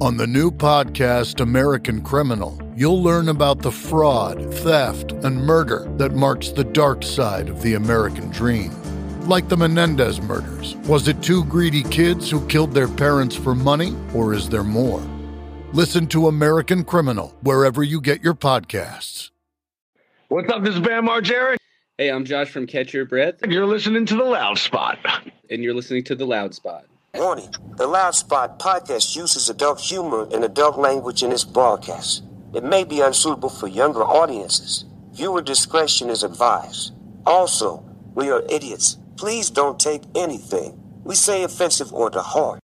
On the new podcast, American Criminal, you'll learn about the fraud, theft, and murder that marks the dark side of the American dream. Like the Menendez murders. Was it two greedy kids who killed their parents for money, or is there more? Listen to American Criminal wherever you get your podcasts. What's up? This is Bam Margera. Hey, I'm Josh from Catch Your Breath, You're listening to The Loud Spot. and you're listening to The Loud Spot. Warning The Loud Spot podcast uses adult humor and adult language in its broadcast. It may be unsuitable for younger audiences. Viewer discretion is advised. Also, we are idiots. Please don't take anything we say offensive or to heart.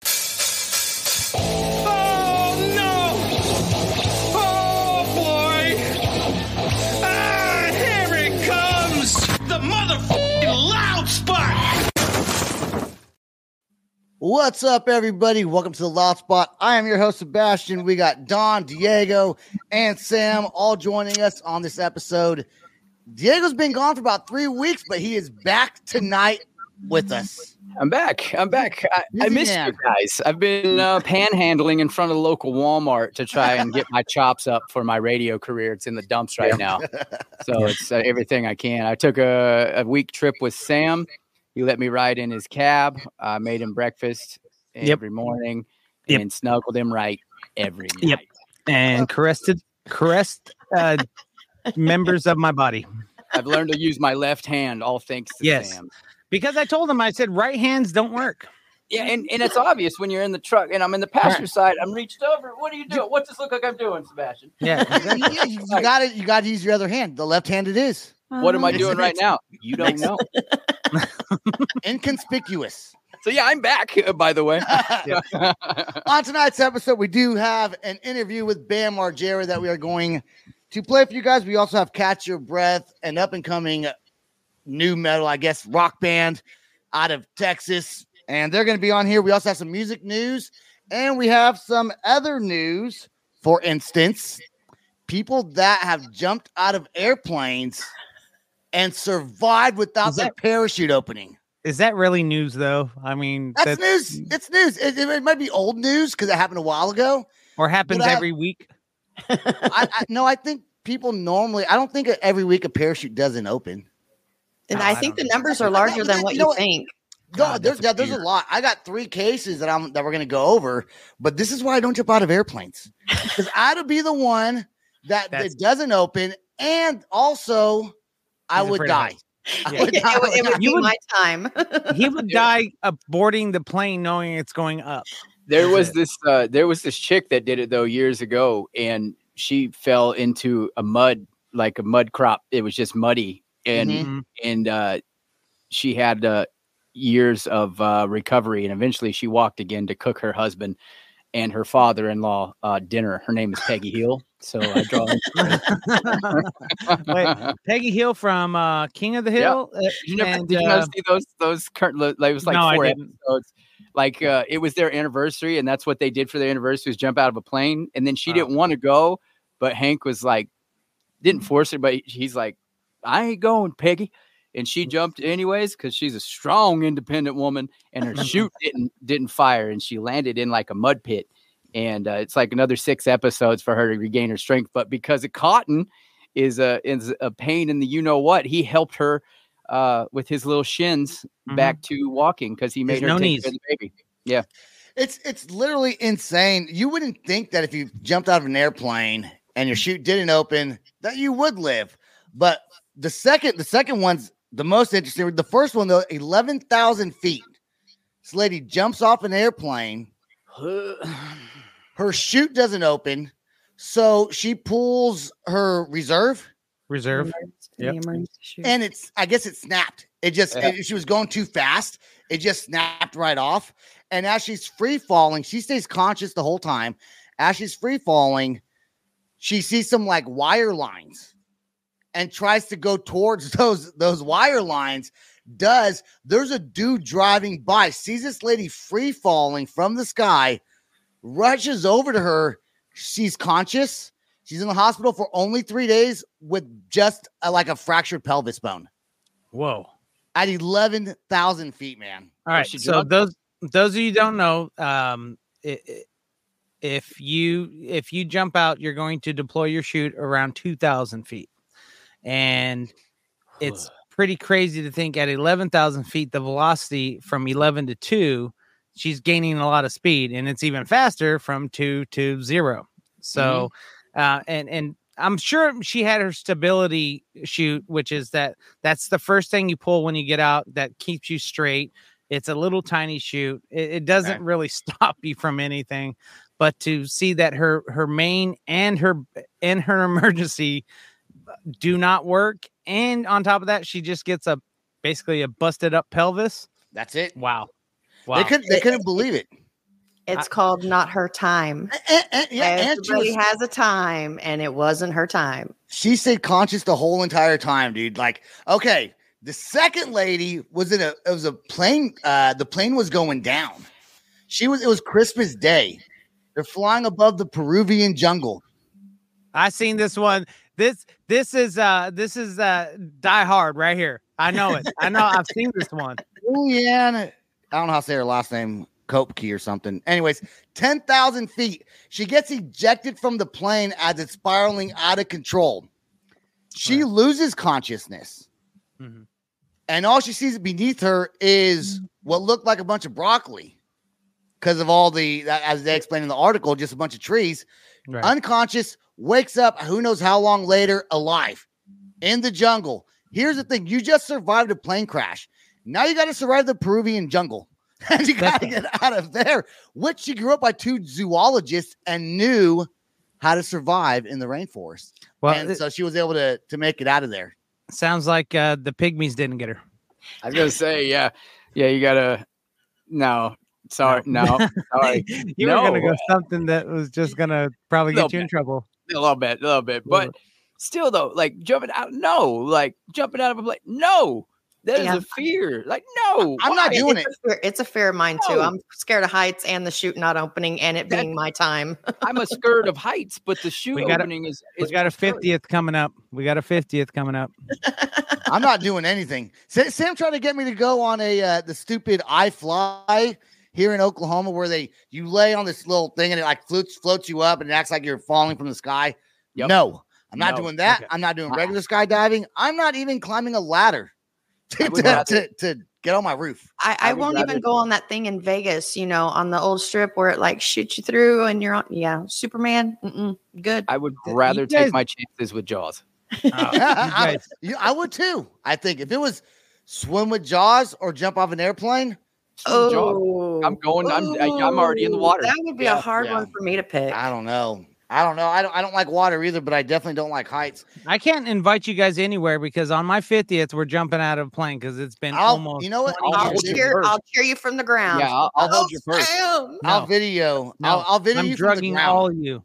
What's up, everybody? Welcome to the Loud Spot. I am your host, Sebastian. We got Don, Diego, and Sam all joining us on this episode. Diego's been gone for about three weeks, but he is back tonight with us. I'm back. I'm back. I, I missed man. you guys. I've been uh, panhandling in front of the local Walmart to try and get my chops up for my radio career. It's in the dumps right now, so it's uh, everything I can. I took a, a week trip with Sam. He let me ride in his cab. I made him breakfast Yep. every morning Yep. and snuggled him right every night. Yep. and caressed caressed uh, members of my body I've learned to use my left hand, all thanks to Yes. Sam. because I told him I said right hands don't work. Yeah, and, and it's obvious when you're in the truck and I'm in the passenger side. I'm reached over. What are you doing? What's this look like I'm doing, Sebastian? Yeah, you, you got it. You got to use your other hand. The left hand it is What am I doing right now? You don't know. inconspicuous. So yeah, I'm back. By the way. on tonight's episode, we do have an interview with Bam Margera that we are going to play for you guys. We also have Catch Your Breath, an up and coming new metal, I guess, rock band out of Texas. And they're going to be on here. We also have some music news and we have some other news. For instance, people that have jumped out of airplanes and survived without Is their that- parachute opening. is that really news though? I mean, That's, news. It's news. It, it might be old news because it happened a while ago. or happens But I- every week. I, I no, I think people normally. I don't think every week a parachute doesn't open. And No, I I think don't the numbers are larger I- than you what know you what? think. No, God, there's that's yeah, there's a lot. I got three cases that I'm that we're gonna go over, but this is why I don't jump out of airplanes because I'd be the one that That's- it doesn't open, and also I would die. Yeah. would It, would- it would be would- my time. He would die aborting the plane knowing it's going up. there That's was it. this uh, there was this chick that did it though years ago, and she fell into a mud like a mud crop. It was just muddy, and Mhm. Mhm. and uh, she had uh, years of uh, recovery, and eventually she walked again to cook her husband and her father-in-law uh, dinner. Her name is Peggy Hill, so I draw. Wait, Peggy Hill from uh, King of the. Hill. Uh, Did you never, and, did you uh, see those those current? Like, it was like No, four episodes. Like uh, it was their anniversary, and that's what they did for their anniversary was jump out of a plane. And then she Oh. didn't want to go, but Hank was like, didn't force her, but he's like, I ain't going, Peggy. And she jumped anyways because she's a strong, independent woman, and her chute didn't didn't fire, and she landed in like a mud pit. And uh, it's like another six episodes for her to regain her strength. But because of Cotton is a is a pain in the you know what, he helped her uh, with his little shins Mhm. back to walking because he made her no take knees. care of the baby. Yeah. It's it's literally insane. You wouldn't think that if you jumped out of an airplane and your chute didn't open that you would live. But the second the second one's the most interesting. The first one though, eleven thousand feet. This lady jumps off an airplane. Her chute doesn't open, so she pulls her reserve, reserve. Yep. and it's I guess it snapped. It just Yeah. it- she was going too fast. It just snapped right off. And as she's free falling, she stays conscious the whole time. As she's free falling, she sees some like wire lines and tries to go towards those those wire lines. Does there's a dude driving by, sees this lady free falling from the sky, rushes over to her. She's conscious. She's in the hospital for only three days with just a, like a fractured pelvis bone Whoa. at 11,000 feet, man. All right. So drunk? those those of you don't know, um, it, it- if you if you jump out, you're going to deploy your chute around two thousand feet, and it's pretty crazy to think at eleven thousand feet, the velocity from eleven to two, she's gaining a lot of speed, and it's even faster from two to zero. So, uh, and and I'm sure she had her stability shoot, which is that that's the first thing you pull when you get out that keeps you straight. It's a little tiny shoot. It, it doesn't Okay. really stop you from anything, but to see that her her main and her and her emergency do not work, and on top of that, she just gets a basically a busted up pelvis. That's it. Wow, They wow. couldn't. They couldn't believe it. It's called not her time. And, and- yeah, and she, Everybody was- has a time, and it wasn't her time. she stayed conscious the whole entire time, dude. Like, okay, the second lady was in a. It was a plane. Uh, the plane was going down. She was. It was Christmas Day. They're flying above the Peruvian jungle. I seen this one. This this is uh this is uh Die Hard right here. I know it. I know. I've seen this one. Juliana, I don't know how to say her last name, Kopke or something. Anyways, 10,000 feet. She gets ejected from the plane as it's spiraling out of control. She loses consciousness. Mhm. And all she sees beneath her is what looked like a bunch of broccoli because of all the, as they explained in the article, just a bunch of trees. Right. Unconscious, wakes up, who knows how long later, alive in the jungle. Here's the thing you just survived a plane crash. Now you got to survive the Peruvian jungle. And you got to get out of there, which she grew up by two zoologists and knew how to survive in the rainforest. well, and it so she was able to, to make it out of there. sounds like uh, the pygmies didn't get her. I was gonna say, yeah, yeah, you gotta. No, sorry, no, sorry, you were gonna go something that was just gonna probably get you in bit. trouble. a little bit, a little bit, Little but still, though, like jumping out, no, like jumping out of a plane, no, that is Yeah. a fear. Like, no, I'm not doing it's it. A fear, it's a fear of mine too. I'm scared of heights and the chute not opening and it That- being my time. I'm a scared of heights, but the shoe We gotta- opening is. We got a more scary. fiftieth coming up. We got a fiftieth coming up. I'm not doing anything. Sa- Sam tried to get me to go on a uh, the stupid iFLY here in Oklahoma where they you lay on this little thing and it like floats floats you up and it acts like you're falling from the sky. Yep. No, I'm not No. doing that. Okay. I'm not doing Uh-uh. regular skydiving. I'm not even climbing a ladder to, to, to, to get on my roof. I, I, I won't rather- even go on that thing in Vegas, you know, on the old strip where it like shoots you through and you're on. Yeah, Superman. Mm-mm, good. I would rather guys- take my chances with Jaws. Oh, you I, guys- you- I would too. I think if it was swim with Jaws or jump off an airplane, Jaws. Oh, I'm going- I'm- I- I'm already in the oh, water. That would be Yeah, a hard yeah. one for me to pick. I don't know. I don't know. I don't. I don't like water either, but I definitely don't like heights. I can't invite you guys anywhere because on my fiftieth we're jumping out of a plane because it's been I'll- almost. you know what? I'll I'll years. you cheer. I'll cheer you from the ground. Yeah, I'll, I'll Oh, hold you first. Sam. I'll video. No, I'll, I'll video I'm you from the drugging ground. all you.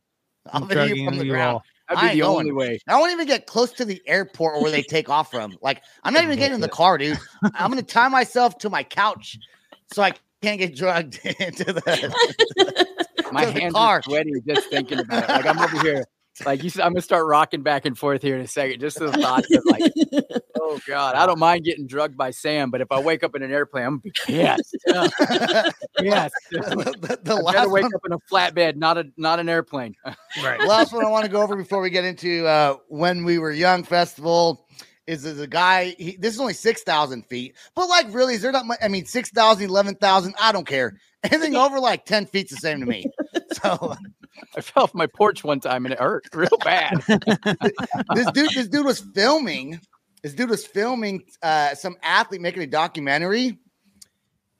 I'll I'm video you from the you ground. all. I That'd ain't be the going. only way. I won't even get close to the airport or where they take off from. Like, I'm not even getting in the car, dude. I'm gonna tie myself to my couch so I can't get drugged into the. My to the hands car. are sweating just thinking about it. Like I'm over here. Like you said, I'm gonna start rocking back and forth here in a second. Just the thought of like, oh god, I don't mind getting drugged by Sam, but if I wake up in an airplane, I'm gonna be pissed. yes, the, the, the I last better wake one, up in a flatbed, not a not an airplane. Right. last one I want to go over before we get into uh, when we were young festival is there's a guy. He, this is only six thousand feet, but like really, is there not? Much, I mean, 6,000, 11,000, I don't care. Anything over like ten feet's the same to me. So I fell off my porch one time and it hurt real bad. this dude, this dude was filming. This dude was filming uh, some athlete making a documentary,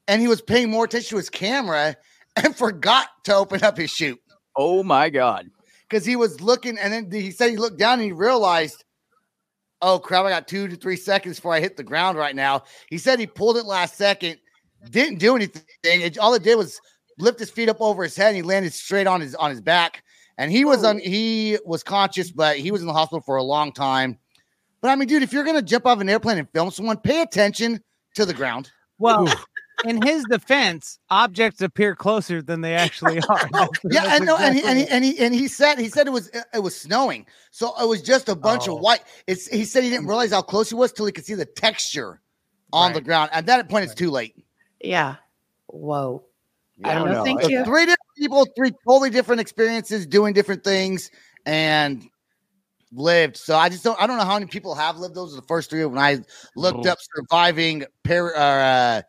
and he was paying more attention to his camera and forgot to open up his chute oh my god. because he was looking. And then he said he looked down and he realized, "Oh crap! I got two to three seconds before I hit the ground right now." He said he pulled it last second, didn't do anything. It, all it did was lift his feet up over his head. and He landed straight on his on his back, and he was on. He was conscious, but he was in the hospital for a long time. But I mean, dude, if you're gonna jump off an airplane and film someone, pay attention to the ground. Well, in his defense, objects appear closer than they actually are. That's- Yeah, and no, and he, and he and he and he said he said it was it was snowing, so it was just a bunch Oh. of white. It's he said he didn't realize how close he was till he could see the texture on the ground. At that point, it's too late. Yeah. Whoa. I don't No, know. thank I- you. Three different people, three totally different experiences, doing different things, and lived. So I just don't. I don't know how many people have lived. Those are the first three. When I looked Oh. up surviving par- or, uh,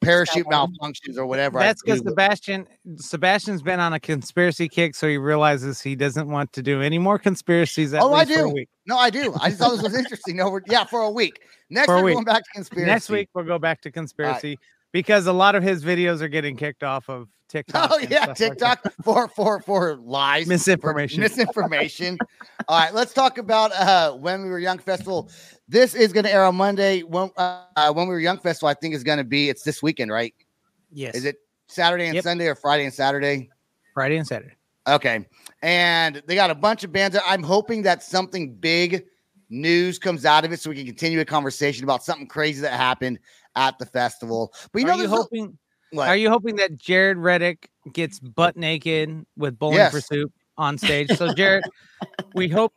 parachute malfunctions or whatever. That's because Sebastian Sebastian's been on a conspiracy kick, so he realizes he doesn't want to do any more conspiracies. At Oh, I least for a do. week. No, I do. I just thought this was interesting. No, we're, yeah, for a week. Next For a week, week. going back to conspiracy. Next week we'll go back to conspiracy because a lot of his videos are getting kicked off of TikTok. Oh yeah, stuff like. TikTok for for for lies, for Misinformation. misinformation. All right, let's talk about uh when we were young festival. This is going to air on Monday. When uh, when we were young festival, I think is going to be. It's this weekend, right? Yes, Is it Saturday and Yep. Sunday or Friday and Saturday? Friday and Saturday? Okay, and they got a bunch of bands. I'm hoping that something big news comes out of it, so we can continue a conversation about something crazy that happened at the festival. But you know, are you there's a- hoping? Are you hoping that Jaret Reddick gets butt naked with bowling for soup on stage? So Jared, we hope.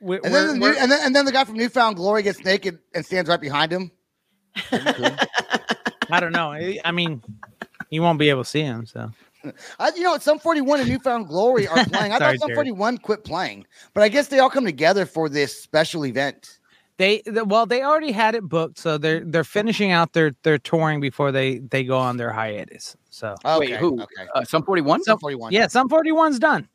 We, And then, the new, and then and then the guy from New Found Glory gets naked and stands right behind him. I don't know. I I mean, you won't be able to see him. So I, you know, Sum 41 and New Found Glory are playing. I Sorry, thought Sum 41 quit playing, but I guess they all come together for this special event. They, well, they already had it booked, so they're they're finishing out their their touring before they they go on their hiatus. So Okay, Wait, who? Okay. Uh, Sum 41? Sum 41. yeah, Sum forty one's done.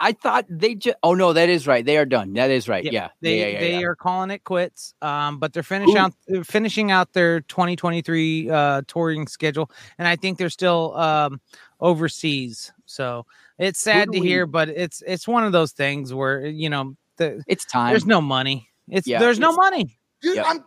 I thought they just. Oh no, that is right. They are done. That is right. Yeah, Yeah. They yeah, yeah, they yeah. are calling it quits. Um, but they're finishing Who- out they're finishing out their 2023 uh touring schedule, and I think they're still um overseas. So it's sad to we- hear, but it's it's one of those things where you know the, It's time. there's no money. It's Yeah, there's no money. Dude, Yep. I'm.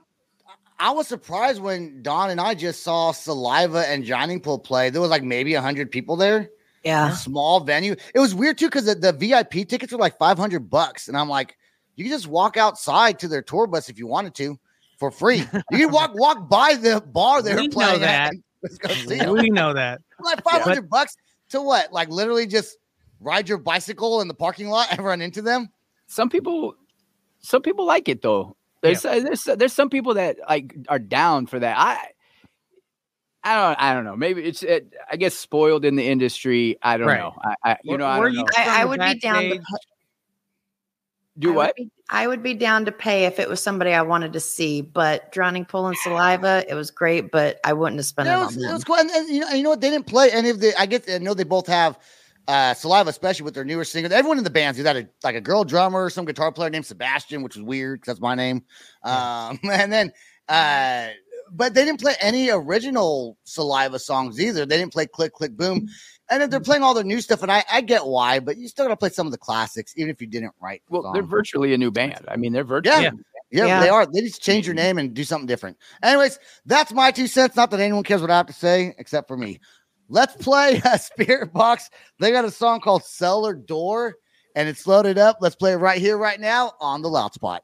I was surprised when Don and I just saw Saliva and Drowning Pool play. There was like maybe 100 people there. Yeah. Small venue. It was weird too because the, the VIP tickets were like 500 bucks. And I'm like, you can just walk outside to their tour bus if you wanted to for free. You can walk walk by the bar they We were know that. and Let's go see 'em. We know that. like 500 bucks to what? Like literally just ride your bicycle in the parking lot and run into them? some people some people like it though there's uh, there's there's some people that like are down for that i i don't i don't know maybe it's it, i guess spoiled in the industry i don't Right. know i, I you Were- know i were don't you know I, I would be down to backstage? do I what Would be, I would be down to pay if it was somebody I wanted to see, but drowning pool and saliva, it was great, but I wouldn't have spent Yeah, it it on was, it them. was cool. And, and you, know, you know what? They didn't play any of the. I get. I know they both have uh, saliva, especially with their newer singer. Everyone in the bands, you had a like a girl drummer, some guitar player named Sebastian, which was weird because that's my name. Um, and then, uh, but they didn't play any original saliva songs either. They didn't play Click Click Boom. And then they're playing all their new stuff, and I, I get why, but you still gotta play some of the classics, even if you didn't write. the well they're virtually a new band i mean they're virtually Yeah. Yeah, Yeah. they are. They just change your name and do something different. Anyways, that's my two cents. Not that anyone cares what I have to say, except for me. Let's play a Spiritbox. They got a song called Cellar Door, and it's loaded up. Let's play it right here, right now on the loud spot.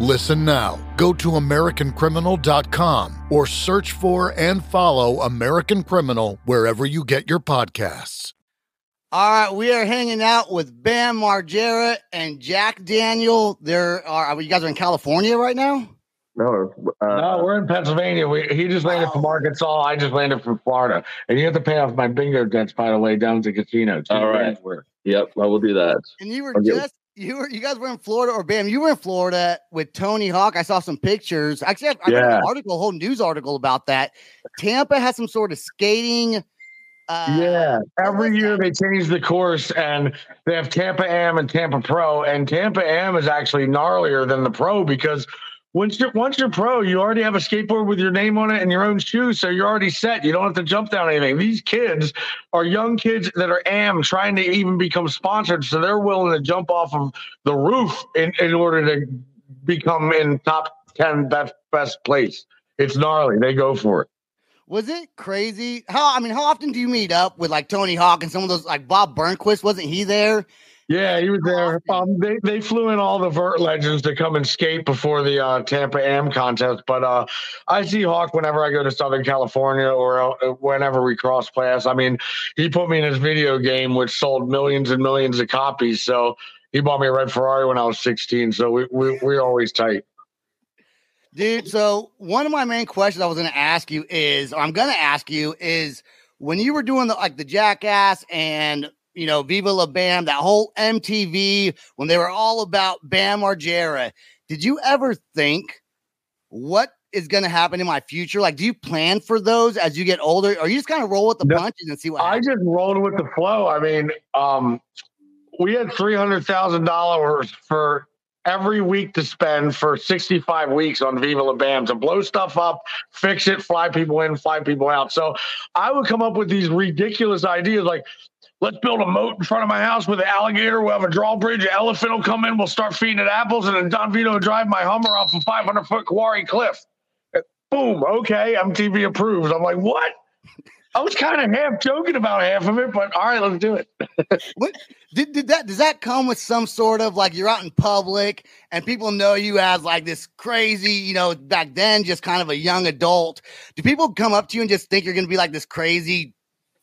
Listen now. Go to AmericanCriminal.com or search for and follow American Criminal wherever you get your podcasts. All right, we are hanging out with Bam Margera and Jack Daniel. There are you guys are in California right now? No, uh, No, we're in Pennsylvania. We, he just landed from Arkansas. I just landed from Florida. And you have to pay off my bingo debts, by the way, down to the casino. All right. grand's worth. Yep, I will do that. And you were Okay. just you were you guys were in Florida or Bam, you were in Florida with Tony Hawk. I saw some pictures. Actually, I, I read an article, a whole news article about that. Tampa has some sort of skating. Uh, yeah, every year that? they change the course, and they have Tampa Am and Tampa Pro, and Tampa Am is actually gnarlier than the Pro because once you're once you're pro, you already have a skateboard with your name on it and your own shoes, so you're already set. You don't have to jump down anything. These kids are young kids that are Am trying to even become sponsored, so they're willing to jump off of the roof in, in order to become in top ten best best place. It's gnarly. They go for it. Was it crazy? How I mean, how often do you meet up with like Tony Hawk and some of those like Bob Burnquist? Wasn't he there? Yeah, he was there. Um, they they flew in all the vert legends to come and skate before the uh, Tampa Am contest. But uh, I see Hawk whenever I go to Southern California or uh, whenever we cross paths. I mean, he put me in his video game, which sold millions and millions of copies. So he bought me a red Ferrari when I was 16. So we we we're always tight. Dude, so one of my main questions I was going to ask you is, or I'm going to ask you is, when you were doing the like the Jackass and you know Viva La Bam, that whole MTV when they were all about Bam Margera, did you ever think what is going to happen in my future? Like, do you plan for those as you get older, or you just kind of roll with the No, punches and see what happens? I happens? just rolled with the flow. I mean, um, we had three hundred thousand dollars for every week to spend for sixty-five weeks on Viva La Bam to blow stuff up, fix it, fly people in, fly people out. So I would come up with these ridiculous ideas like. Let's build a moat in front of my house with an alligator. We'll have a drawbridge. An elephant will come in. We'll start feeding it apples, and then Don Vito will drive my Hummer off a 500 foot quarry cliff. Boom. Okay, MTV approves. I'm like, what? I was kind of half joking about half of it, but all right, let's do it. What did, did that does that come with some sort of like you're out in public and people know you as like this crazy, you know, back then just kind of a young adult. Do people come up to you and just think you're gonna be like this crazy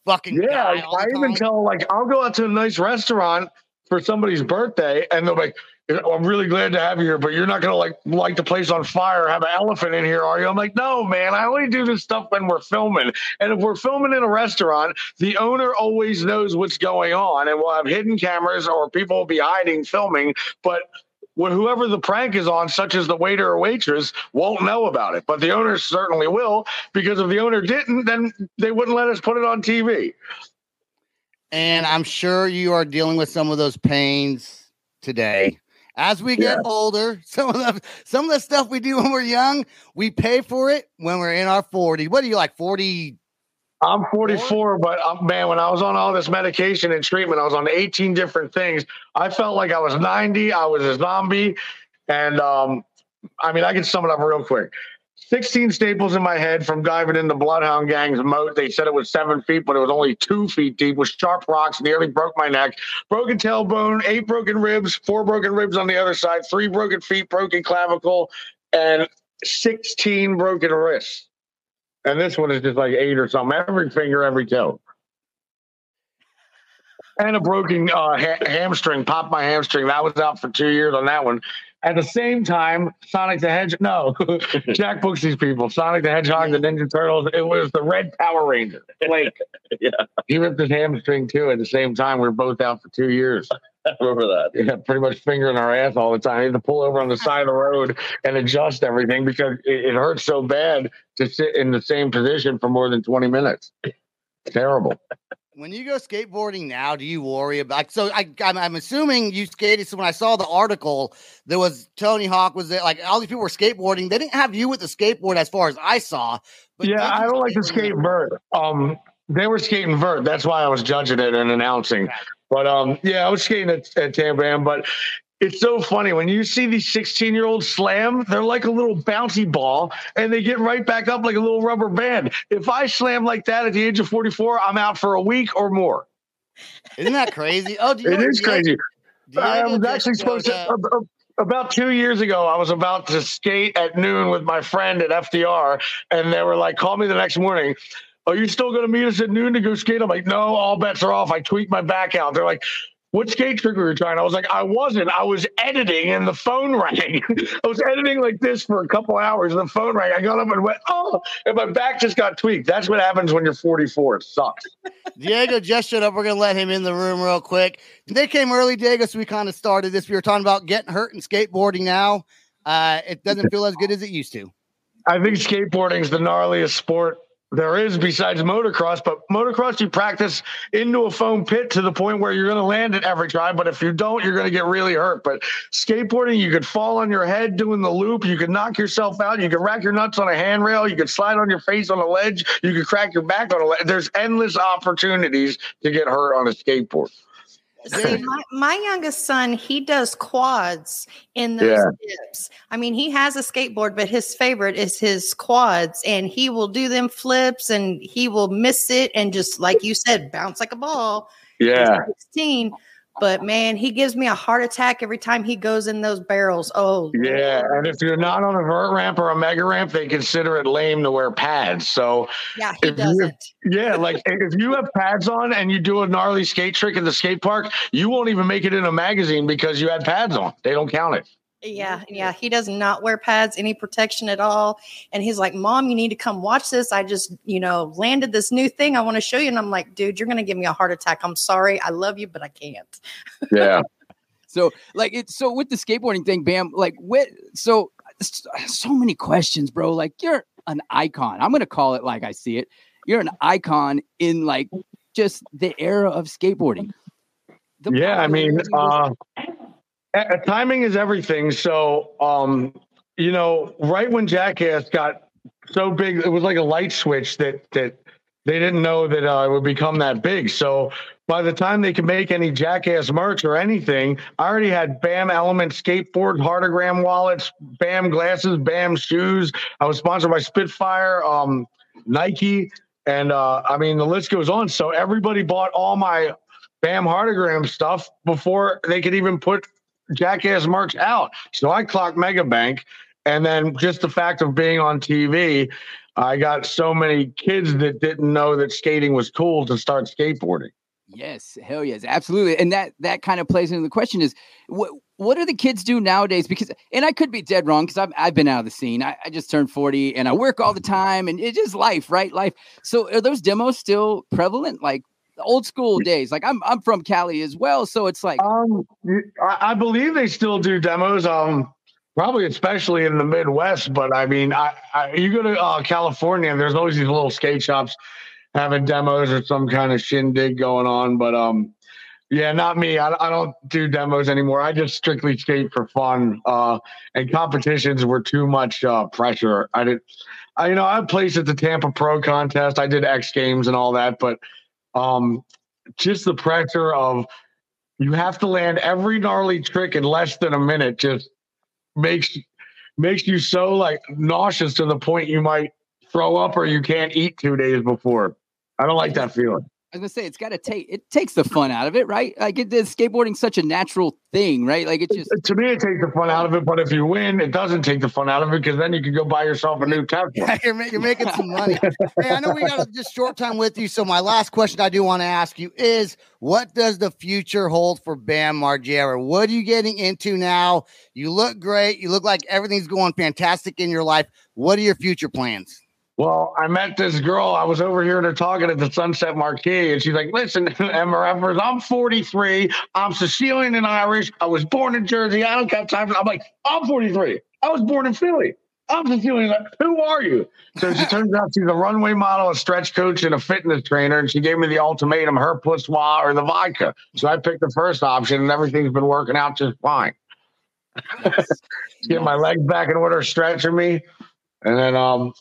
fucking Yeah, I the even tell like I'll go out to a nice restaurant for somebody's birthday, and they're like, "I'm really glad to have you here, but you're not gonna like light the place on fire, have an elephant in here, are you?" I'm like, "No, man, I only do this stuff when we're filming, and if we're filming in a restaurant, the owner always knows what's going on, and we'll have hidden cameras or people will be hiding filming, but." Wh- Whoever the prank is on, such as the waiter or waitress, won't know about it, but the owner certainly will because if the owner didn't, then they wouldn't let us put it on TV. and I'm sure you are dealing with some of those pains today. As we get older, some of the some of the stuff we do when we're young, we pay for it when we're in our 40. What are you like 40? I'm 44, but um, man, when I was on all this medication and treatment, I was on 18 different things. I felt like I was 90. I was a zombie. And um, I mean, I can sum it up real quick 16 staples in my head from diving in the Bloodhound Gang's moat. They said it was seven feet, but it was only two feet deep with sharp rocks, nearly broke my neck. Broken tailbone, eight broken ribs, four broken ribs on the other side, three broken feet, broken clavicle, and 16 broken wrists. And this one is just like eight or something. Every finger, every toe. And a broken uh, ha- hamstring, popped my hamstring. That was out for two years on that one. At the same time, Sonic the Hedgehog, no, Jack books these people. Sonic the Hedgehog, the Ninja Turtles, it was the Red Power Ranger. Like, Yeah, he ripped his hamstring too at the same time. We were both out for two years. I remember that. Yeah, pretty much fingering our ass all the time. He had to pull over on the side of the road and adjust everything because it, it hurt so bad to sit in the same position for more than 20 minutes. Terrible. When you go skateboarding now, do you worry about? Like, so I, I'm, I'm assuming you skated. So when I saw the article, there was Tony Hawk was there. Like all these people were skateboarding. They didn't have you with the skateboard, as far as I saw. But yeah, I don't like to skate skate when you- vert. Um, they were skating vert. That's why I was judging it and announcing. But um, yeah, I was skating at, at Tam Bam. But it's so funny when you see these 16 year olds slam, they're like a little bouncy ball and they get right back up like a little rubber band. If I slam like that at the age of 44, I'm out for a week or more. Isn't that crazy? Oh, do you It is crazy. I was actually supposed to. uh, ab- ab- About two years ago, I was about to skate at noon with my friend at FDR, and they were like, "Call me the next morning." Are you still going to meet us at noon to go skate? I'm like, no, all bets are off. I tweaked my back out. They're like, what skate trick were you trying? I was like, I wasn't. I was editing, and the phone rang. I was editing like this for a couple hours, and the phone rang. I got up and went, oh, and my back just got tweaked. That's what happens when you're 44. It sucks. Diego just showed up. We're gonna let him in the room real quick. They came early, Diego, so we kind of started this. We were talking about getting hurt and skateboarding now. Uh, it doesn't feel as good as it used to. I think skateboarding is the gnarliest sport there is besides motocross. But motocross, you practice into a foam pit to the point where you're going to land it every time. But if you don't, you're going to get really hurt. But skateboarding, you could fall on your head doing the loop. You could knock yourself out. You could rack your nuts on a handrail. You could slide on your face on a ledge. You could crack your back on a ledge. There's endless opportunities to get hurt on a skateboard. See, my, my youngest son, he does quads in those Yeah. dips. I mean, he has a skateboard, but his favorite is his quads, and he will do them flips and he will miss it and just, like you said, bounce like a ball. Yeah. 16. But man, he gives me a heart attack every time he goes in those barrels. Oh, Yeah, Lord. and if you're not on a vert ramp or a mega ramp, they consider it lame to wear pads. So yeah, he if you- doesn't. Yeah, like if you have pads on and you do a gnarly skate trick at the skate park, you won't even make it in a magazine because you had pads on. They don't count it. Yeah, yeah, he does not wear pads, any protection at all. And he's like, Mom, you need to come watch this. I just, you know, landed this new thing I want to show you. And I'm like, dude, you're going to give me a heart attack. I'm sorry. I love you, but I can't. Yeah. So like it's so with the skateboarding thing, bam, like what so so many questions, bro. Like you're an icon. I'm gonna call it like I see it. You're an icon in like just the era of skateboarding. The yeah, I mean, was- uh, timing is everything. So, um, you know, right when Jackass got so big, it was like a light switch that that they didn't know that uh, it would become that big. So by the time they could make any Jackass merch or anything, I already had Bam Element skateboard, Heartagram wallets, Bam glasses, Bam shoes. I was sponsored by Spitfire, um, Nike, and uh, I mean the list goes on. So everybody bought all my Bam Heartagram stuff before they could even put Jackass merch out. So I clocked Mega Bank. And then just the fact of being on TV, I got so many kids that didn't know that skating was cool to start skateboarding. Yes, hell yes, absolutely. And that that kind of plays into the question is what what do the kids do nowadays? Because and I could be dead wrong because I've I've been out of the scene. I, I just turned 40 and I work all the time and it's life, right? Life. So are those demos still prevalent? Like old school days. Like I'm I'm from Cali as well. So it's like Um, I, I believe they still do demos. Um, probably especially in the Midwest. But I mean, I, I you go to uh, California, and there's always these little skate shops having demos or some kind of shindig going on. But um, yeah, not me. I, I don't do demos anymore. I just strictly skate for fun. Uh, and competitions were too much uh, pressure. I did, I you know, I placed at the Tampa Pro contest. I did X Games and all that, but um, just the pressure of you have to land every gnarly trick in less than a minute just makes makes you so like nauseous to the point you might throw up or you can't eat two days before. I don't like that feeling. I was gonna say it's got to take it takes the fun out of it, right? Like it is skateboarding such a natural thing, right? Like it's just To me, it takes the fun out of it, but if you win, it doesn't take the fun out of it because then you can go buy yourself a new Tesla. Yeah, you're, you're making some money. hey, I know we got a just short time with you, so my last question I do want to ask you is: What does the future hold for Bam Margera? What are you getting into now? You look great. You look like everything's going fantastic in your life. What are your future plans? Well, I met this girl. I was over here to talking at the Sunset Marquis, and she's like, "Listen, MRFers, I'm 43. I'm Sicilian and Irish. I was born in Jersey. I don't got time for." I'm like, "I'm 43. I was born in Philly. I'm Sicilian. Who are you?" So she turns out she's a runway model, a stretch coach, and a fitness trainer. And she gave me the ultimatum: her Poussoir or the vodka. So I picked the first option, and everything's been working out just fine. Get my legs back in order, stretching me, and then um,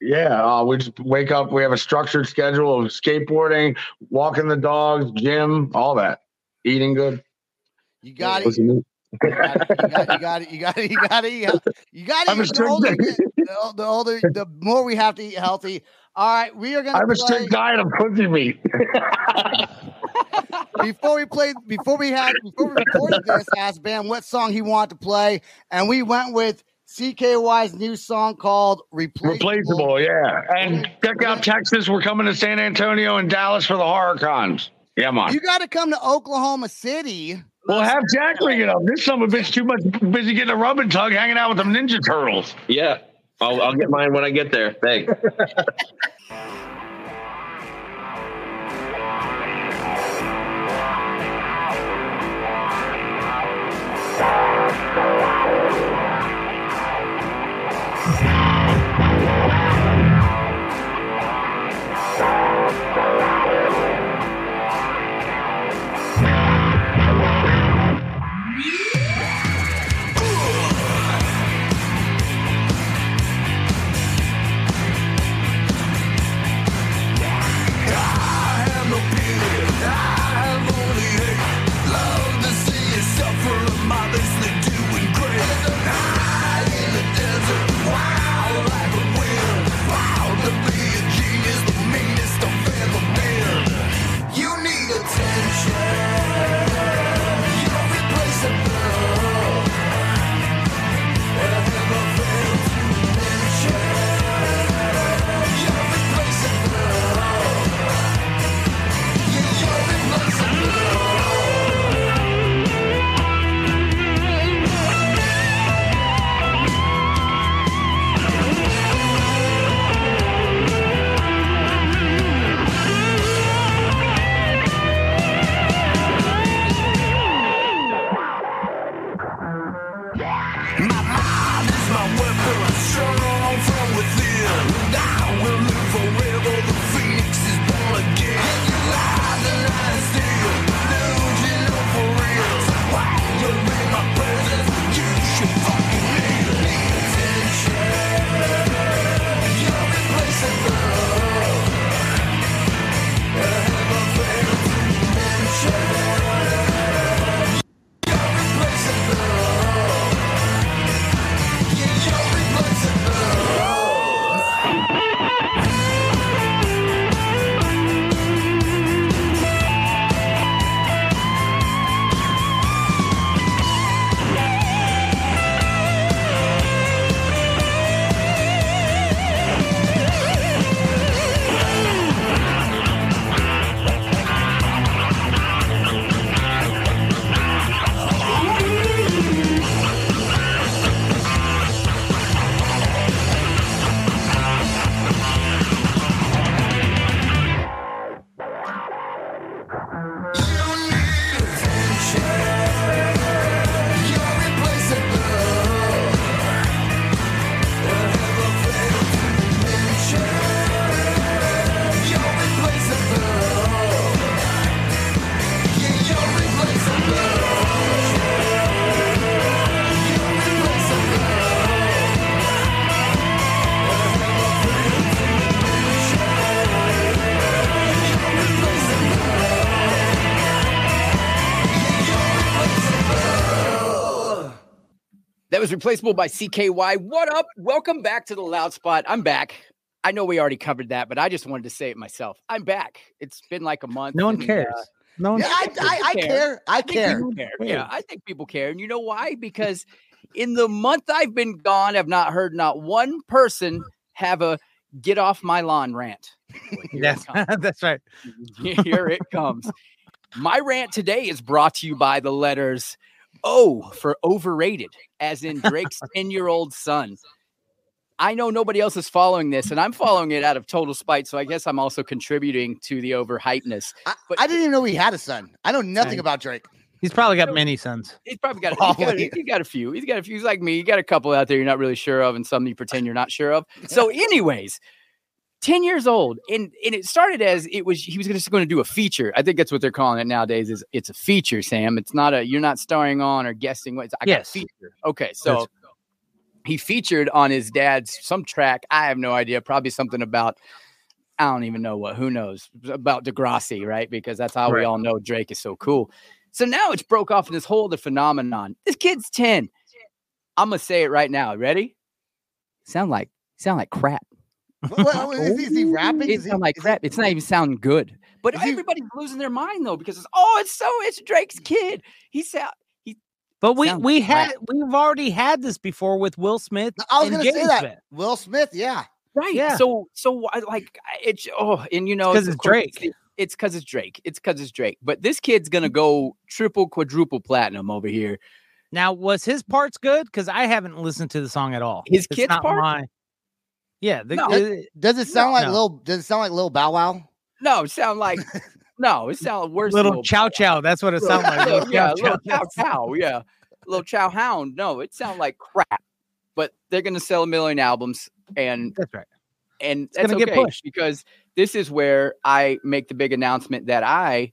yeah, uh, we just wake up. We have a structured schedule of skateboarding, walking the dogs, gym, all that. Eating good. You got it. Listen, You got it. You got it. You got it. You got it. You got it. You got I'm it. The older, the, the older, the more we have to eat healthy. All right, we are gonna have a strict diet of pussy meat. before we played before we had before we recorded this. Asked Bam what song he wanted to play, and we went with CKY's new song called "Replaceable." Replaceable, yeah. And check out Texas. We're coming to San Antonio and Dallas for the horror cons. Yeah, man. You got to come to Oklahoma City. Well, have Jack bring it up. This son of a bitch too much busy getting a rub and tug, hanging out with them Ninja Turtles. Yeah, I'll, I'll get mine when I get there. Thanks. Was replaceable by CKY. What up? Welcome back to the Loud Spot. I'm back. I know we already covered that, but I just wanted to say it myself. I'm back. It's been like a month. No one and, uh, cares. No one Yeah, I, I, I care. I care. people care. Yeah, I think people care. And you know why? Because in the month I've been gone, I've not heard not one person have a get off my lawn rant. It Yes, that's right. Here it comes. My rant today is brought to you by the letters O for overrated, as in Drake's 10 year old son. I know nobody else is following this, and I'm following it out of total spite. So I guess I'm also contributing to the overhypeness. I, But- I didn't even know he had a son. I know nothing Right. about Drake. He's probably got many sons. He's probably got, he's got, Probably. he's got a few. He's got a few. He's like me. You got a couple out there you're not really sure of, and some you pretend you're not sure of. So, anyways, 10 years old. And and it started as it was he was just going to do a feature. I think that's what they're calling it nowadays, is it's a feature, Sam. It's not a you're not starring on or guessing what it's I Yes. feature. Okay, so That's- he featured on his dad's some track. I have no idea, probably something about I don't even know what, who knows about Degrassi, right? Because that's how we all know Drake is so cool. So now it's broke off in this whole other phenomenon. This kid's 10. I'm gonna say it right now. Ready? Sound like sound like crap. What, what- what- is, he, is he oh. rapping? It Is he, sound like is he- crap. It's not even sounding good. But Is he- everybody's losing their mind though because it's oh, it's so it's Drake's kid. He sound he. But we Sounds we crap. had we've already had this before with Will Smith. I was going to say that. Smith. Will Smith, yeah. right. Yeah. So so I like it's oh, and you know 'cause of it's course, Drake. It's because it's Drake. It's because it's Drake. But this kid's gonna go triple, quadruple platinum over here. Now, was his parts good? Because I haven't listened to the song at all. His It's kid's not part? my- Yeah, the, No. uh, Does it sound No, like no. Lil? Does it sound like Lil Bow Wow? No, it sound like no, it sounds worse. than little chow chow. That's what it sounds like. Little- Little yeah, chow little chow. chow chow, yeah, little chow hound. No, it sounds like crap. But they're gonna sell a million albums, and That's right. and It's that's gonna get okay pushed. because this is where I make the big announcement that I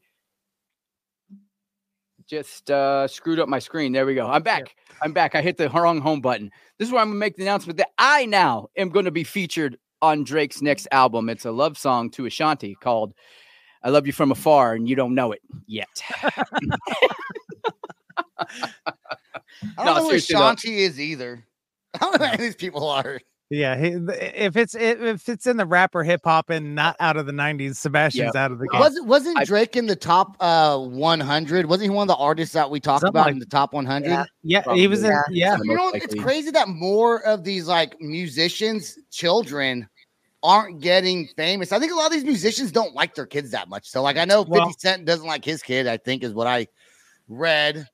just uh, screwed up my screen. There we go. I'm back. I'm back. I hit the wrong home button. This is where I'm gonna make the announcement that I now am going to be featured on Drake's next album. It's a love song to Ashanti called "I Love You from Afar," and you don't know it yet. I don't No, know who seriously, though. Is either. I don't know who these people are. Yeah, he, if it's if if it's in the rapper hip hop and not out of the '90s, Sebastian's out of the game. Wasn't wasn't I- Drake in the top uh 100? Wasn't he one of the artists that we talked Something about like- in the top 100? Yeah. yeah, he was in. Probably. Yeah, You know, most it's crazy that more of these like musicians' children aren't getting famous. I think a lot of these musicians don't like their kids that much. So, like, I know 50 Well- Cent doesn't like his kid, I think is what I read.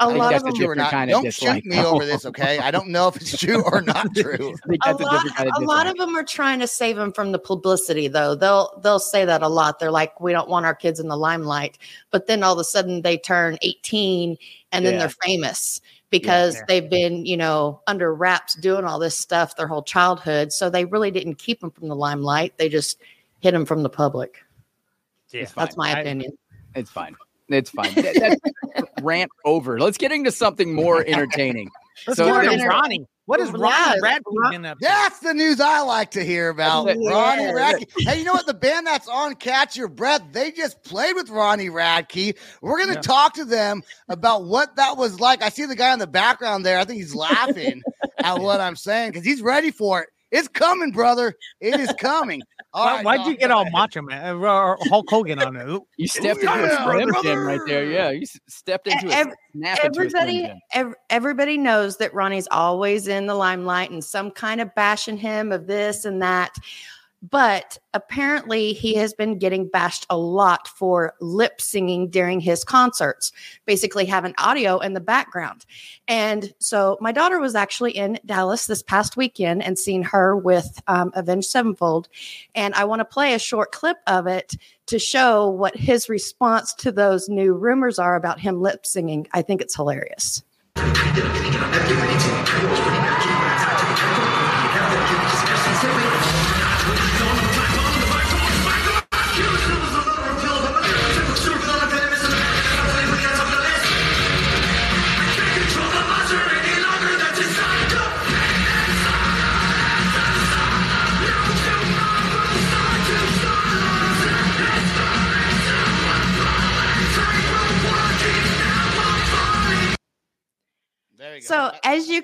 A I think lot of them True or different not. kind of Don't dislike, shoot me though. over this, okay? I don't know if it's true or not true. A that's a, lot, kind of a lot of them are trying to save them from the publicity though they'll they'll say that a lot they're like we don't want our kids in the limelight but then all of a sudden they turn 18 and then Yeah. they're famous because Yeah. they've been you know under wraps doing all this stuff their whole childhood so they really didn't keep them from the limelight they just hid them from the public yeah. that's my I- opinion It's fine. It's fine. That- that's rant over. Let's get into something more entertaining. Let's So go there's- Ronnie. What is Ronnie Ron- Radke been up to? That's the news I like to hear about. That's. Ronnie Radke. Hey, you know what? The band that's on Catch Your Breath, they just played with Ronnie Radke. We're going to Yeah. talk to them about what that was like. I see the guy in the background there. I think he's laughing at what I'm saying because he's ready for it. It's coming, brother. It is coming. All Why, right, why'd Doc, you get all macho man uh, or Hulk Hogan on it? You stepped yeah, into a slim brother. jim right there. Yeah, you stepped into Ev- a snap into a everybody ev- everybody knows that Ronnie's always in the limelight and some kind of bashing him of this and that. But apparently, he has been getting bashed a lot for lip singing during his concerts, basically having audio in the background. And so, my daughter was actually in Dallas this past weekend and seen her with um, Avenged Sevenfold. And I want to play a short clip of it to show what his response to those new rumors are about him lip singing. I think it's hilarious.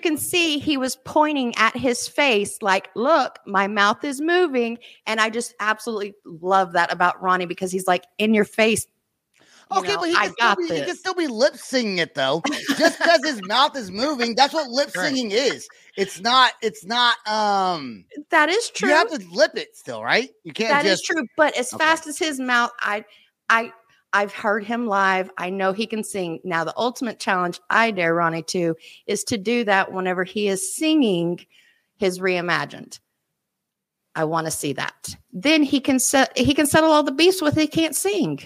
Can see, he was pointing at his face, like, "Look, my mouth is moving," and I just absolutely love that about Ronnie because he's like in your face. you Okay, know, but he can, still be, he can still be lip singing it though. Just because his mouth is moving, that's what lip Right. singing is. It's not. It's not. Um, That is true. you have to lip it still, right? You can't That is just. true. But as Okay. fast as his mouth, I, I, I've heard him live. I know he can sing. Now, the ultimate challenge I dare Ronnie to is to do that whenever he is singing his reimagined. I want to see that. Then he can set he can settle all the beefs with he can't sing.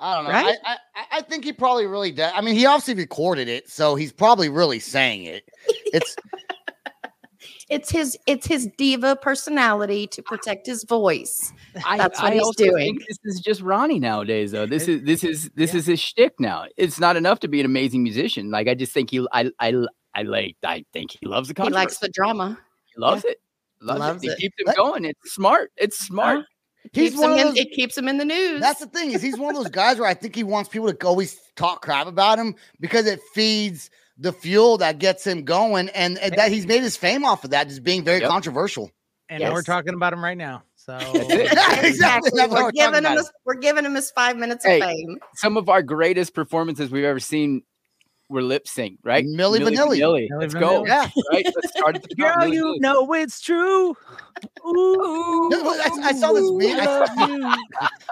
I don't know. Right? I, I I think he probably really does. I mean, he obviously recorded it, so he's probably really saying it. It's It's his it's his diva personality to protect his voice. I, That's what I he's also doing. think this is just Ronnie nowadays, though. This is this is this is his shtick now. It's not enough to be an amazing musician. Like I just think he, I, I, I like, I think he loves the comedy. He likes the drama. He loves it. Loves, Loves it. it. He keeps him Let- going. It's smart. It's uh-huh. smart. he's Keeps one him of in, those, it keeps him in the news. That's the thing is he's one of those guys where I think he wants people to always talk crap about him because it feeds the fuel that gets him going, and, and that he's made his fame off of that, just being very Yep. controversial. And we're talking about him right now. So. Yeah, exactly. We're we're giving him about. his, we're giving him his five minutes Hey, of fame. Some of our greatest performances we've ever seen were lip sync, right? Milli Vanilli. Vanilli. Milli Let's go. Yeah. Right. Let's start at the top. Girl, Milli you Vanilli. know it's true. Ooh, No, I, I saw this meme. I.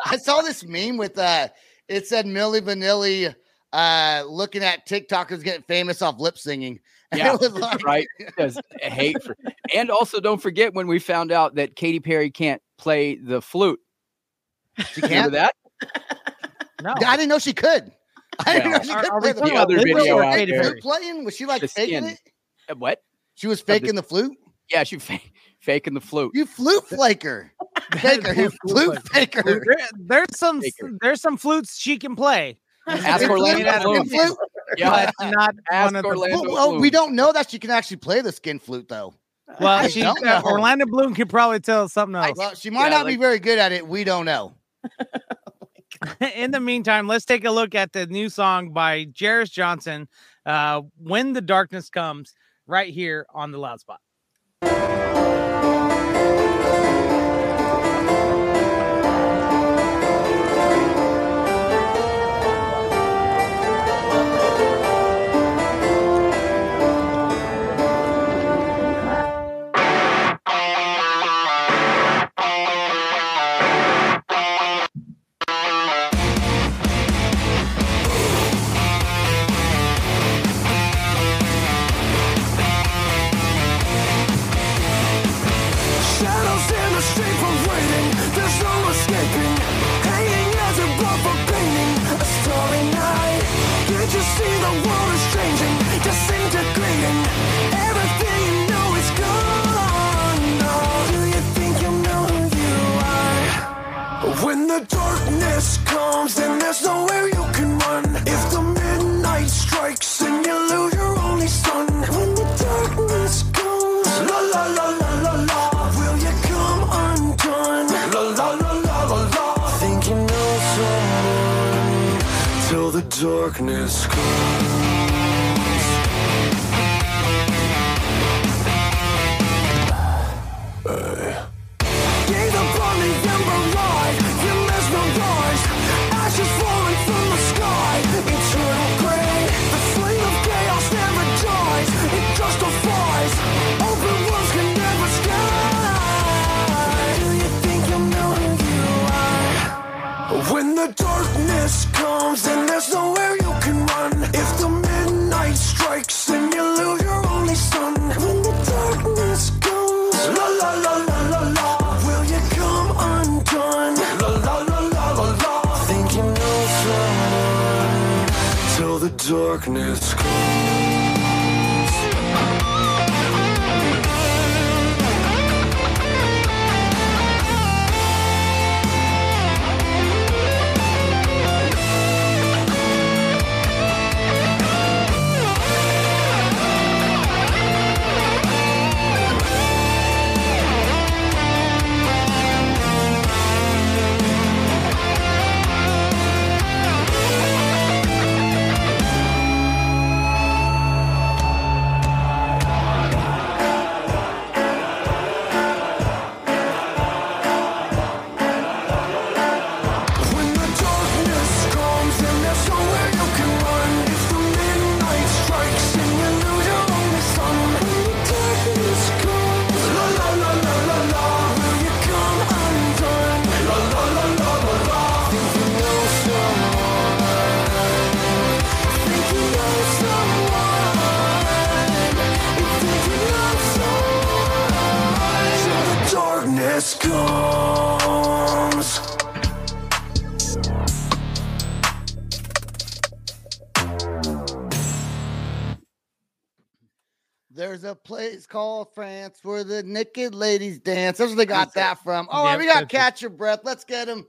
I saw this meme with uh it said Milli Vanilli uh looking at TikTokers getting famous off lip singing. And Yeah, was like right. Because hate for, and also don't forget when we found out that Katy Perry can't play the flute. she can't. that? No. I didn't know she could. I didn't Well, know she could are play we the The flute. about other video out Katy there. Perry? Playing? Was she like The faking skin. it? Uh, What? She was faking the flute? Yeah, she fa- faking the flute. You flute flaker. Faker. You flute faker. There- there's some Faker. there's some flutes she can play. Ask Orlando Skin skin Bloom. flute. Yeah, but not Ask one of Orlando Well, well, we don't know that she can actually play the skin flute though. Well, I she don't uh, know. Orlando Bloom could probably tell us something else. Well, she might Yeah, not be very good at it. We don't know. In the meantime, let's take a look at the new song by Jeris Johnson, uh, "When the Darkness Comes," right here on the Loud Spot. Darkness comes. Darkness comes. France where the naked ladies dance. That's where they got that from. All right, Yep, we got catch your breath. Let's get him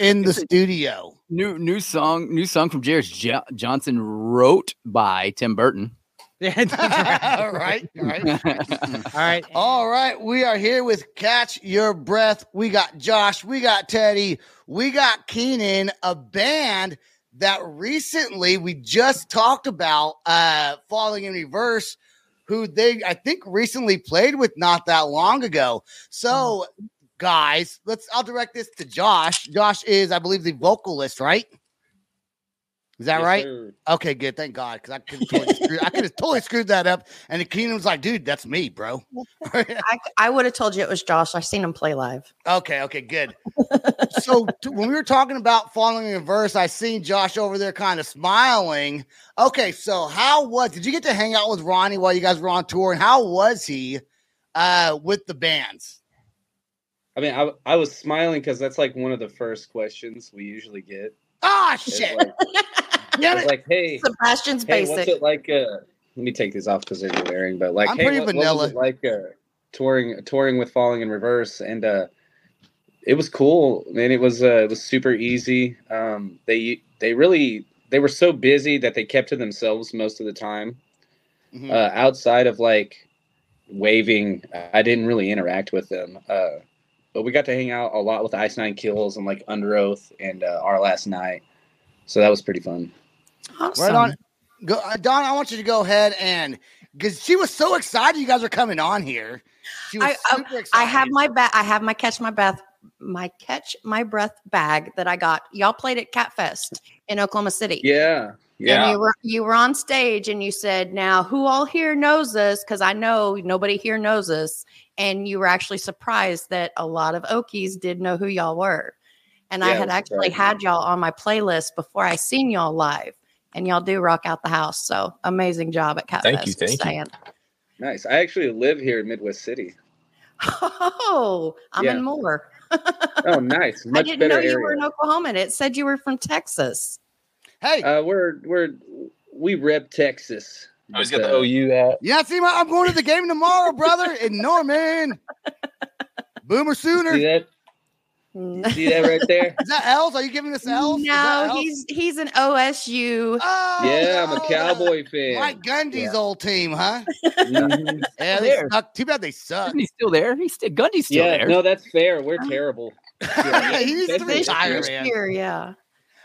in the studio. New new song, new song from Jared jo- Johnson, wrote by Tim Burton. Yeah, all right, all right. All right. All right, we are here with Catch Your Breath. We got Josh, we got Teddy, we got Keenan, a band that recently we just talked about uh falling in reverse, who they I think recently played with not that long ago. So mm-hmm. guys, let's I'll direct this to Josh. Josh is, I believe, the vocalist, right? Is that Yes, right? sir. Okay, good. Thank God, because I could have totally, screwed- I could have totally screwed that up. And the Keenan was like, "Dude, that's me, bro." I, I would have told you it was Josh. I seen him play live. Okay, okay, good. so t- when we were talking about Falling in Reverse, I seen Josh over there kind of smiling. Okay, so how was did you get to hang out with Ronnie while you guys were on tour? And how was he uh with the bands? I mean, I, I was smiling because that's like one of the first questions we usually get. Ah It's shit. like, Damn it's like, hey, Sebastian's hey, basic. what's it like? Uh, let me take these off because they're wearing. But like, I'm hey, pretty what, what vanilla. was it like uh, touring touring with Falling in Reverse? And uh, it was cool, man. It was uh, it was super easy. Um, they they really they were so busy that they kept to themselves most of the time. Mhm. Uh, outside of like waving, I didn't really interact with them. Uh, but we got to hang out a lot with Ice Nine Kills and like Underoath and uh, our last night. So that was pretty fun. Awesome. Right on. Go, uh, Don, I want you to go ahead and because she was so excited you guys are coming on here. She was I, I- super excited. I have my ba- I have my catch my breath my catch my breath bag that I got. Y'all played at Catfest in Oklahoma City. Yeah. And Yeah. you were you were on stage and you said, "Now, who all here knows this?" Because I know nobody here knows this, and you were actually surprised that a lot of Okies did know who y'all were. And I Yeah, it had actually surprising. had y'all on my playlist before I seen y'all live, and y'all do rock out the house. So amazing job at Catfest. Thank you, just thank you. Nice. I actually live here in Midwest City. Oh, I'm Yeah. in Moore. Oh, nice. I didn't know you area. were in Oklahoma. and It said you were from Texas. Hey, uh, we're we're we rep Texas. He's but, got the uh, OU at. yeah, see, my, I'm going to the game tomorrow, brother, in Norman. Boomer Sooner. See that? See that right there? Is that L's? Are you giving us L's? Is that L's? he's he's an OSU. Oh, Yeah, I'm a Cowboy fan. Mike Gundy's Yeah. old team, huh? Mhm. Yeah, they There. suck. Too bad they suck. Isn't still there? He's still Gundy's still Yeah, there. no, that's fair. We're terrible. he needs to retire, man. year, yeah.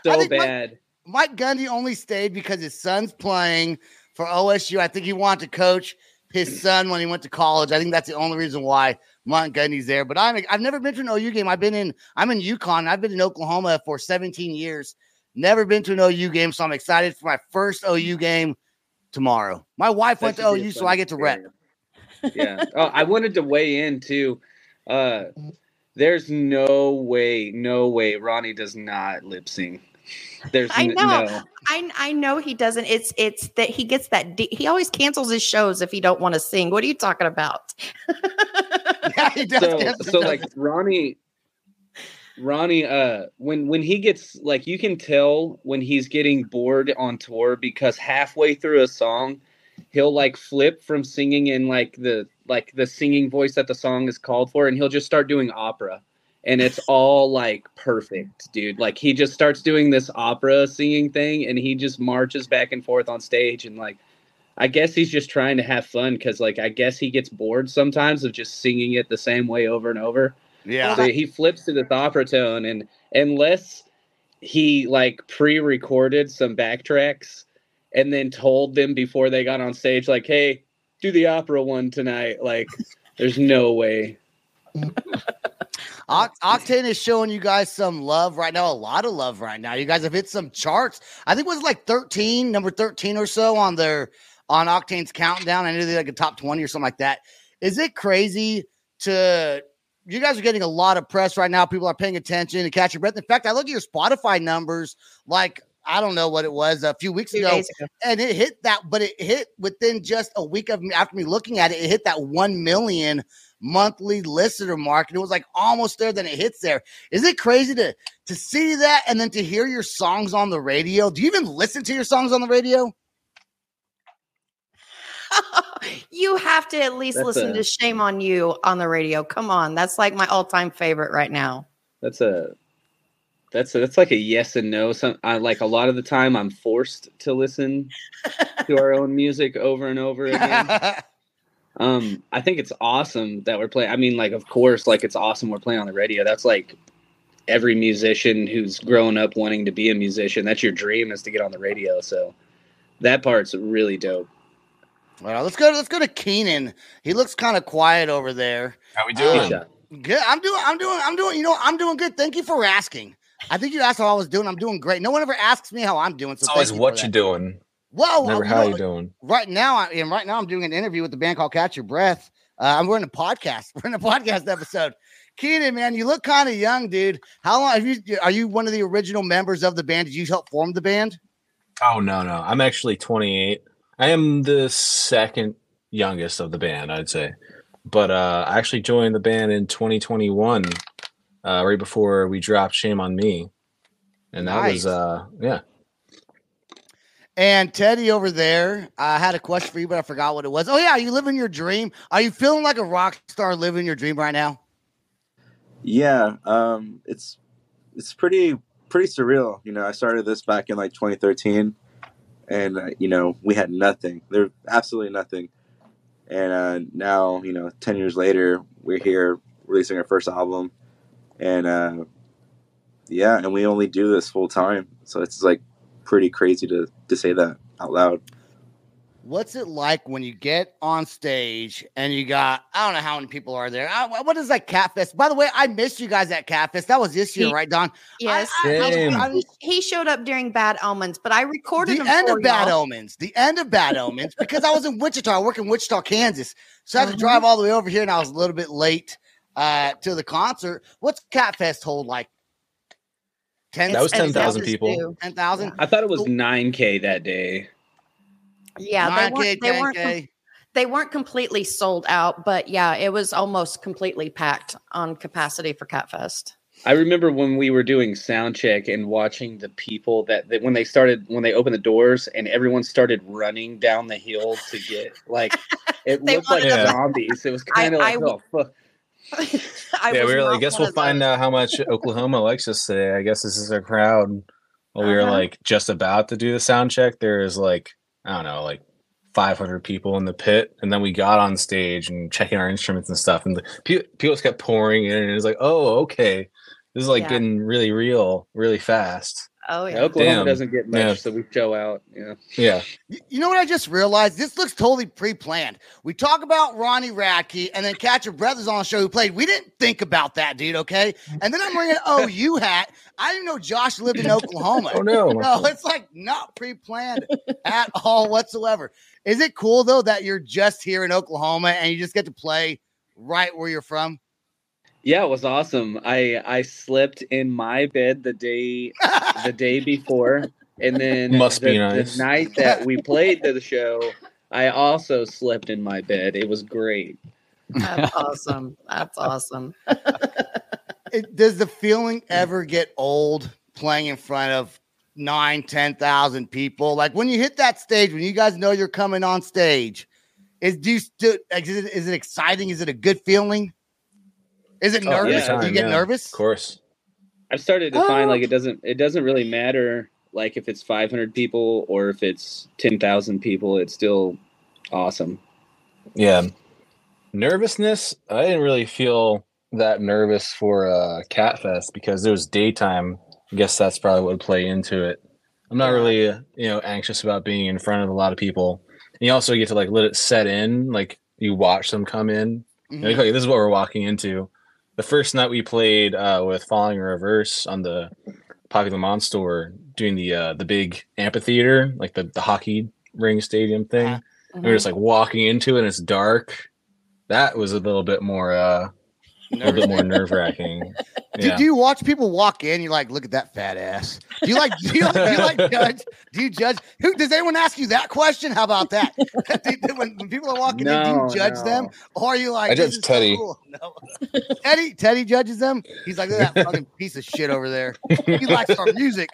So think my- bad. Mike Gundy only stayed because his son's playing for OSU. I think he wanted to coach his son when he went to college. I think that's the only reason why Gundy's there. But I'm I've never been to an OU game. I've been in I'm in Yukon. I've been in Oklahoma for 17 years. Never been to an OU game, so I'm excited for my first OU game tomorrow. My wife went to should be a OU, so I get to rep. Yeah. Oh, I wanted to weigh in too. Uh, there's no way, no way Ronnie does not lip sync. There's I n- know. no. I I know he doesn't. It's it's that he gets that. D- he always cancels his shows if he don't want to sing. What are you talking about? Yeah, he does. so get- so like Ronnie Ronnie uh when when he gets like you can tell when he's getting bored on tour because halfway through a song he'll like flip from singing in like the like the singing voice that the song is called for and he'll just start doing opera and it's all like perfect dude like he just starts doing this opera singing thing and he just marches back and forth on stage and like I guess he's just trying to have fun because, like, I guess he gets bored sometimes of just singing it the same way over and over. yeah. So he flips to this opera tone, and unless he like pre-recorded some backtracks and then told them before they got on stage, like, "Hey, do the opera one tonight," like, there's no way. Oct- Octane is showing you guys some love right now, a lot of love right now. You guys have hit some charts. I think it was like 13, number 13 or so on their on Octane's countdown. I knew they like a top 20 or something like that. Is it crazy to you guys are getting a lot of press right now? People are paying attention to catch your breath. In fact, I look at your Spotify numbers, like I don't know what it was a few weeks ago, ago. and it hit that, but it hit within just a week of me after me looking at it, it hit that one million monthly listener mark, and it was like almost there. Then it hits there. Isn't it crazy to to see that and then to hear your songs on the radio? Do you even listen to your songs on the radio? you have to at least That's listen a- to Shame on You on the radio. Come on. That's like my all time favorite right now. That's a that's a, that's like a yes and no. Some I like a lot of the time I'm forced to listen to our own music over and over again. Um, I think it's awesome that we're playing. I mean, like, of course, like it's awesome we're playing on the radio. That's like every musician who's grown up wanting to be a musician. That's your dream is to get on the radio. So that part's really dope. well, let's go. Let's go to Keenan. He looks kind of quiet over there. How we Um, doing? Yeah. Good. I'm doing. I'm doing. I'm doing. You know, I'm doing good. Thank you for asking. I think you asked how I was doing. I'm doing great. No one ever asks me how I'm doing. So it's always you what you that. doing. Whoa! Never how you doing. Right now, I am. Right now, I'm doing an interview with the band called Catch Your Breath. Uh, I'm we're in a podcast. We're in a podcast episode. Keenan, man, you look kind of young, dude. How long have you? Are you one of the original members of the band? Did you help form the band? Oh no, no. I'm actually 28. I am the second youngest of the band, I'd say. But uh I actually joined the band in 2021, uh, right before we dropped Shame on Me. And that Nice. was uh yeah. And Teddy over there, I had a question for you, but I forgot what it was. Oh yeah, are you living your dream? Are you feeling like a rock star living your dream right now? Yeah, um, it's it's pretty pretty surreal. You know, I started this back in like 2013, and uh, you know we had nothing. There absolutely nothing, and uh, now you know 10 years later we're here releasing our first album, and uh, yeah, and we only do this full time. So it's like pretty crazy to to say that out loud. What's it like when you get on stage and you got I don't know how many people are there. I, what is like Catfest? By the way, I missed you guys at Catfest. That was this year, He- right, Don? Yes. I- I- Same. I- He, he showed up during Bad Omens, but I recorded the him end for of Bad y'all. Omens. The end of Bad Omens because I was in Wichita. I work in Wichita, Kansas, so I had to Mhm. drive all the way over here, and I was a little bit late uh, to the concert. What's Catfest hold like? Ten. That was It's- it's 10,000 people. too. Ten thousand. I thought it was 9K that day. Yeah, they 9K, weren't, they weren't 10K. they weren't completely sold out, but yeah, it was almost completely packed on capacity for Catfest. I remember when we were doing sound check and watching the people that, that when they started when they opened the doors and everyone started running down the hill to get like it looked like wanted zombies. It was kind of like w- oh fuck. I yeah, was we were like, I guess we'll find out how much Oklahoma likes us today. I guess this is our crowd. While we were Uh-huh. like just about to do the sound check, There is like, I don't know, like 500 people in the pit. And then we got on stage and checking our instruments and stuff. And the pe- people just kept pouring in. And it was like, oh, okay. This is like Yeah. getting really real, really fast. Oh Yeah, yeah. Oklahoma Damn. doesn't get much, Yeah. so we show out. Yeah. Yeah. You know what I just realized? This looks totally pre-planned. We talk about Ronnie Radke and then Catch Your Brothers on the show who played. We didn't think about that, dude. Okay, and then I'm wearing an OU hat. I didn't know Josh lived in Oklahoma. Oh, no. No, it's like not pre-planned at all whatsoever. Is it cool though that you're just here in Oklahoma and you just get to play right where you're from? Yeah, it was awesome. I I slept in my bed the day the day before, and then Must the, be nice. the night that we played the show, I also slept in my bed. It was great. That's awesome. That's awesome. It, does the feeling ever get old playing in front of nine, ten thousand people? Like when you hit that stage, when you guys know you're coming on stage, is do you still is it, is it exciting? Is it a good feeling? Is it Oh, nervous? yeah. do you get yeah, nervous? Of course. I've started to find Oh. like it doesn't it doesn't really matter like if it's 500 people or if it's 10,000 people. It's still awesome. Yeah. Nervousness, I didn't really feel that nervous for uh Catfest because it was daytime. I guess that's probably what would play into it. I'm not really, uh, you know, anxious about being in front of a lot of people. And you also get to like let it set in, like you watch them come in. Mhm. Like, okay, this is what we're walking into. The first night we played uh with Falling Reverse on the Popular Monster doing the uh the big amphitheater, like the, the hockey ring stadium thing Uh-huh. and we're just like walking into it and it's dark that was a little bit more uh a little bit more nerve wracking. Do, Yeah. do you watch people walk in? You're like, look at that fat ass. Do you like? Do you like? Do you like judge? Do you judge? Who does anyone ask you that question? How about that? When, when people are walking in, do you judge them, or are you like? I judge is so Teddy. cool"? No. Teddy, Teddy judges them. He's like, look at that fucking piece of shit over there. He likes our music.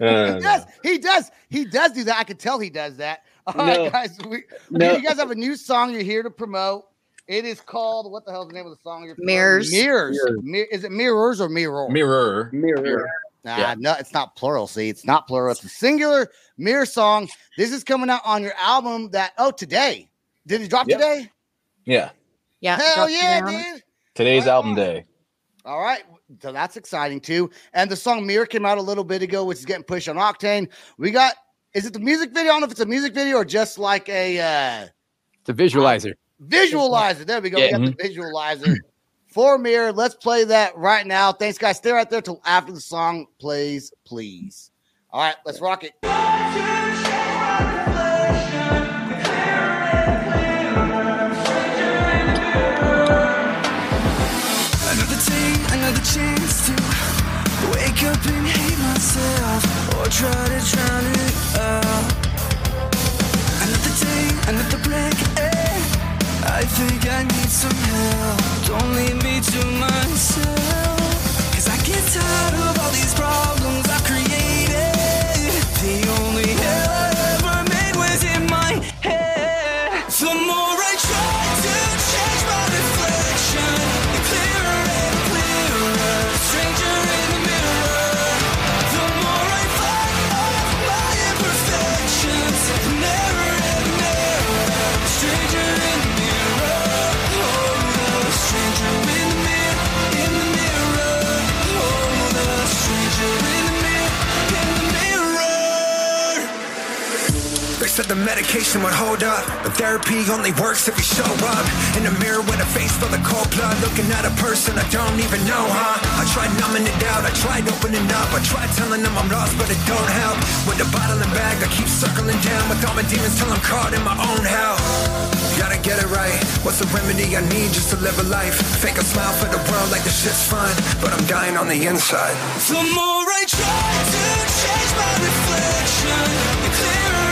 Uh, He does. He does. He does do that. I can tell he does that. All right, No. guys. We, No. You guys have a new song you're here to promote. It is called what the hell is the name of the song? You're promoting? Mirrors. Mirrors. Mirrors. Mir- is it mirrors or mirror? Mirror. Mirror. Nah, Yeah. no, it's not plural. See, it's not plural. It's a singular mirror song. This is coming out on your album that oh today. Did it drop Yep. today? Yeah. Yeah. Hell yeah, down. dude. Today's Right album on. day. All right. So that's exciting too. And the song Mirror came out a little bit ago, which is getting pushed on Octane. We got is it the music video? I don't know if it's a music video or just like a uh It's a visualizer. Visualizer. There we go. Yeah. We got the visualizer for Mirror. Let's play that right now. Thanks, guys. Stay right there till after the song plays, please. All right, let's rock it. Another day, another chance to wake up and hate myself or try to drown it out. Another day, another break. I think I need some help. Don't leave me to myself. Cause I get tired of all these problems I've created. Said the medication would hold up, but therapy only works if you show up. In the mirror with a face full of cold blood, looking at a person I don't even know, huh? I tried numbing it out, I tried opening up, I tried telling them I'm lost, but it don't help. With the bottle and bag, I keep circling down with all my demons till I'm caught in my own hell. Gotta get it right. What's the remedy I need just to live a life? Fake a smile for the world like the shit's fine, but I'm dying on the inside. The more I try to change my reflection, the clearer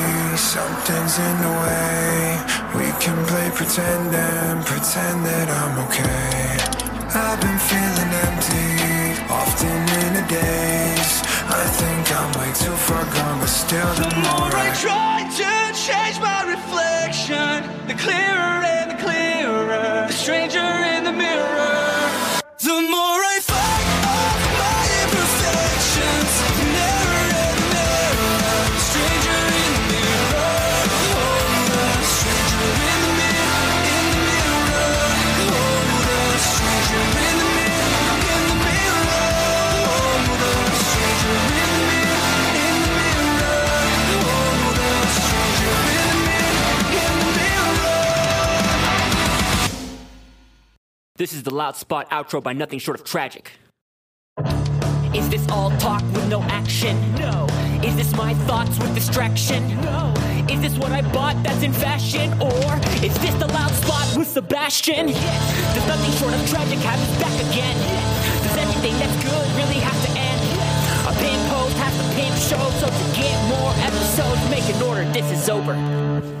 something's in the way. We can play pretend and pretend that I'm okay. I've been feeling empty, often in the days. I think I'm way too far gone, but still the more I try to change my reflection, the clearer and the clearer, the stranger in the mirror. The more This is the Loud Spot outro by Nothing Short of Tragic. Is this all talk with no action? No. Is this my thoughts with distraction? No. Is this what I bought that's in fashion? Or is this the loud spot with Sebastian? Yes. Does nothing short of tragic have us back again? Yes. Does anything that's good really have to end? Yes. A pin post has to pin show, so to get more episodes, make an order. This is over.